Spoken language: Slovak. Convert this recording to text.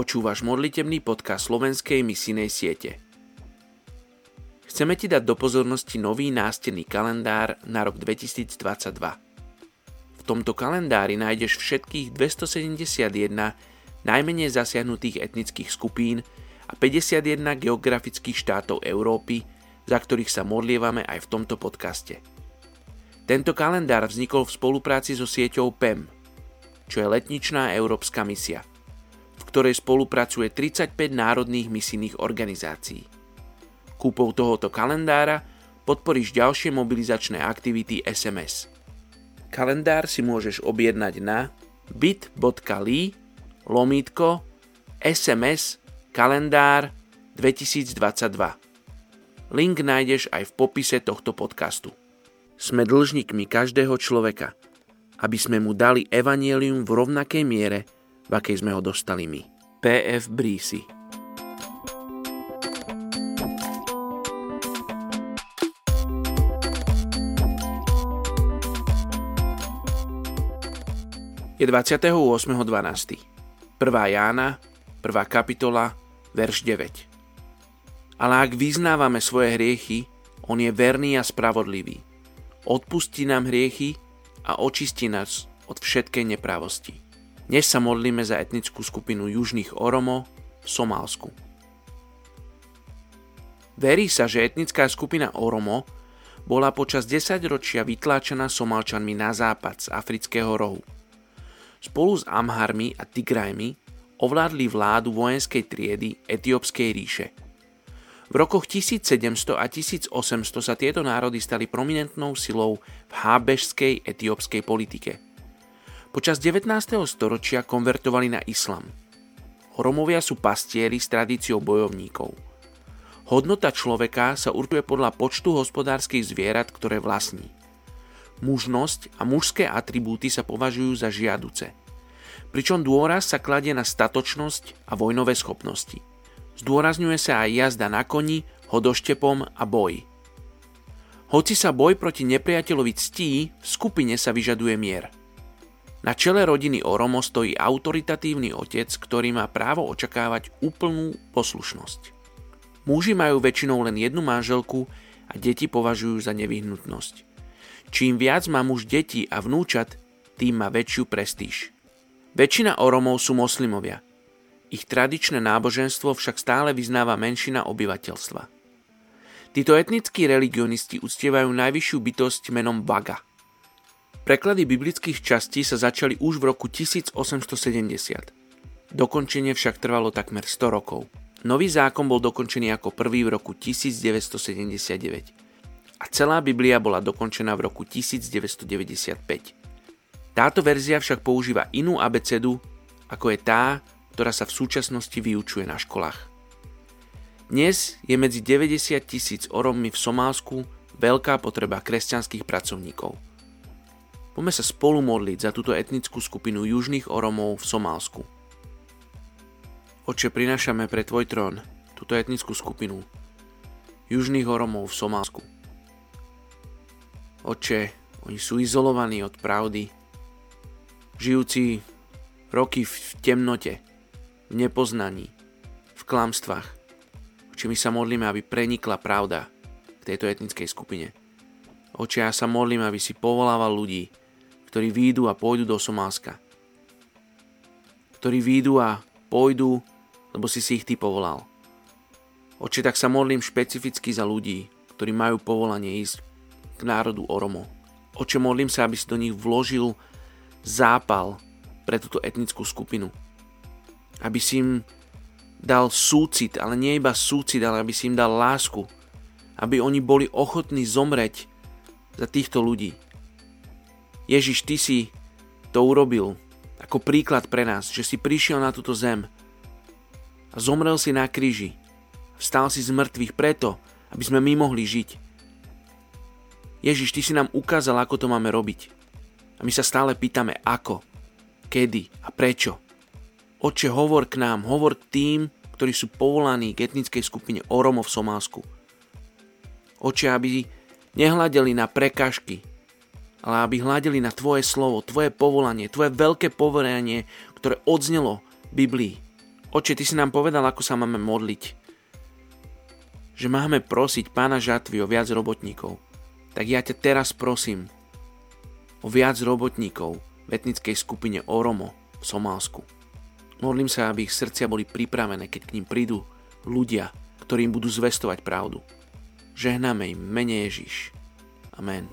Počúvaš modlitebný podcast slovenskej misijnej siete. Chceme ti dať do pozornosti nový nástenný kalendár na rok 2022. V tomto kalendári nájdeš všetkých 271 najmenej zasiahnutých etnických skupín a 51 geografických štátov Európy, za ktorých sa modlievame aj v tomto podcaste. Tento kalendár vznikol v spolupráci so sieťou PEM, čo je letničná európska misia ktorej spolupracuje 35 národných misijných organizácií. Kúpou tohoto kalendára podporíš ďalšie mobilizačné aktivity SMS. Kalendár si môžeš objednať na bit.ly lomítko SMS kalendár 2022. Link nájdeš aj v popise tohto podcastu. Sme dlžníkmi každého človeka, aby sme mu dali evanielium v rovnakej miere, v akej sme ho dostali my. P.F. Brísi Je 28.12. 1. Jána, 1. kapitola, verš 9. Ale ak vyznávame svoje hriechy, on je verný a spravodlivý. Odpustí nám hriechy a očistí nás od všetkej neprávosti. Dnes sa modlíme za etnickú skupinu južných Oromo v Somálsku. Verí sa, že etnická skupina Oromo bola počas 10 ročia vytláčená Somálčanmi na západ z afrického rohu. Spolu s Amharmi a Tigrajmi ovládli vládu vojenskej triedy Etiópskej ríše. V rokoch 1700 a 1800 sa tieto národy stali prominentnou silou v hábežskej etiópskej politike – Počas 19. storočia konvertovali na islam. Oromovia sú pastieri s tradíciou bojovníkov. Hodnota človeka sa určuje podľa počtu hospodárskych zvierat, ktoré vlastní. Mužnosť a mužské atribúty sa považujú za žiaduce. Pričom dôraz sa kladie na statočnosť a vojnové schopnosti. Zdôrazňuje sa aj jazda na koni, hodoštepom a boj. Hoci sa boj proti nepriateľovi ctí, v skupine sa vyžaduje mier – na čele rodiny Oromo stojí autoritatívny otec, ktorý má právo očakávať úplnú poslušnosť. Muži majú väčšinou len jednu manželku a deti považujú za nevyhnutnosť. Čím viac má muž detí a vnúčat, tým má väčšiu prestíž. Väčšina Oromov sú moslimovia. Ich tradičné náboženstvo však stále vyznáva menšina obyvateľstva. Títo etnickí religionisti uctievajú najvyššiu bytosť menom Baga – Preklady biblických častí sa začali už v roku 1870. Dokončenie však trvalo takmer 100 rokov. Nový zákon bol dokončený ako prvý v roku 1979 a celá Biblia bola dokončená v roku 1995. Táto verzia však používa inú abecedu, ako je tá, ktorá sa v súčasnosti vyučuje na školách. Dnes je medzi 90 tisíc orommi v Somálsku veľká potreba kresťanských pracovníkov – Poďme sa spolu modliť za túto etnickú skupinu južných Oromov v Somálsku. Oče, prinášame pre Tvoj trón túto etnickú skupinu južných Oromov v Somálsku. Oče, oni sú izolovaní od pravdy, žijúci roky v temnote, v nepoznaní, v klamstvách. Oče, my sa modlíme, aby prenikla pravda v tejto etnickej skupine. Oče, ja sa modlím, aby si povolával ľudí, ktorí výjdu a pôjdu do Somálska. Ktorí výjdu a pôjdu, lebo si si ich ty povolal. Oče, tak sa modlím špecificky za ľudí, ktorí majú povolanie ísť k národu Oromo. Oče, modlím sa, aby si do nich vložil zápal pre túto etnickú skupinu. Aby si im dal súcit, ale nie iba súcit, ale aby si im dal lásku. Aby oni boli ochotní zomreť za týchto ľudí. Ježiš, ty si to urobil ako príklad pre nás, že si prišiel na túto zem a zomrel si na kríži. Vstal si z mŕtvych preto, aby sme my mohli žiť. Ježiš, ty si nám ukázal, ako to máme robiť. A my sa stále pýtame, ako, kedy a prečo. Oče, hovor k nám, hovor k tým, ktorí sú povolaní k etnickej skupine Oromo v Somálsku. Oče, aby nehľadeli na prekažky, ale aby hľadeli na Tvoje slovo, Tvoje povolanie, Tvoje veľké poverenie, ktoré odznelo Biblii. Oče, Ty si nám povedal, ako sa máme modliť. Že máme prosiť pána žatvy o viac robotníkov. Tak ja ťa teraz prosím o viac robotníkov v etnickej skupine Oromo v Somálsku. Modlím sa, aby ich srdcia boli pripravené, keď k ním prídu ľudia, ktorí im budú zvestovať pravdu. Žehnáme im mene Ježiš. Amen.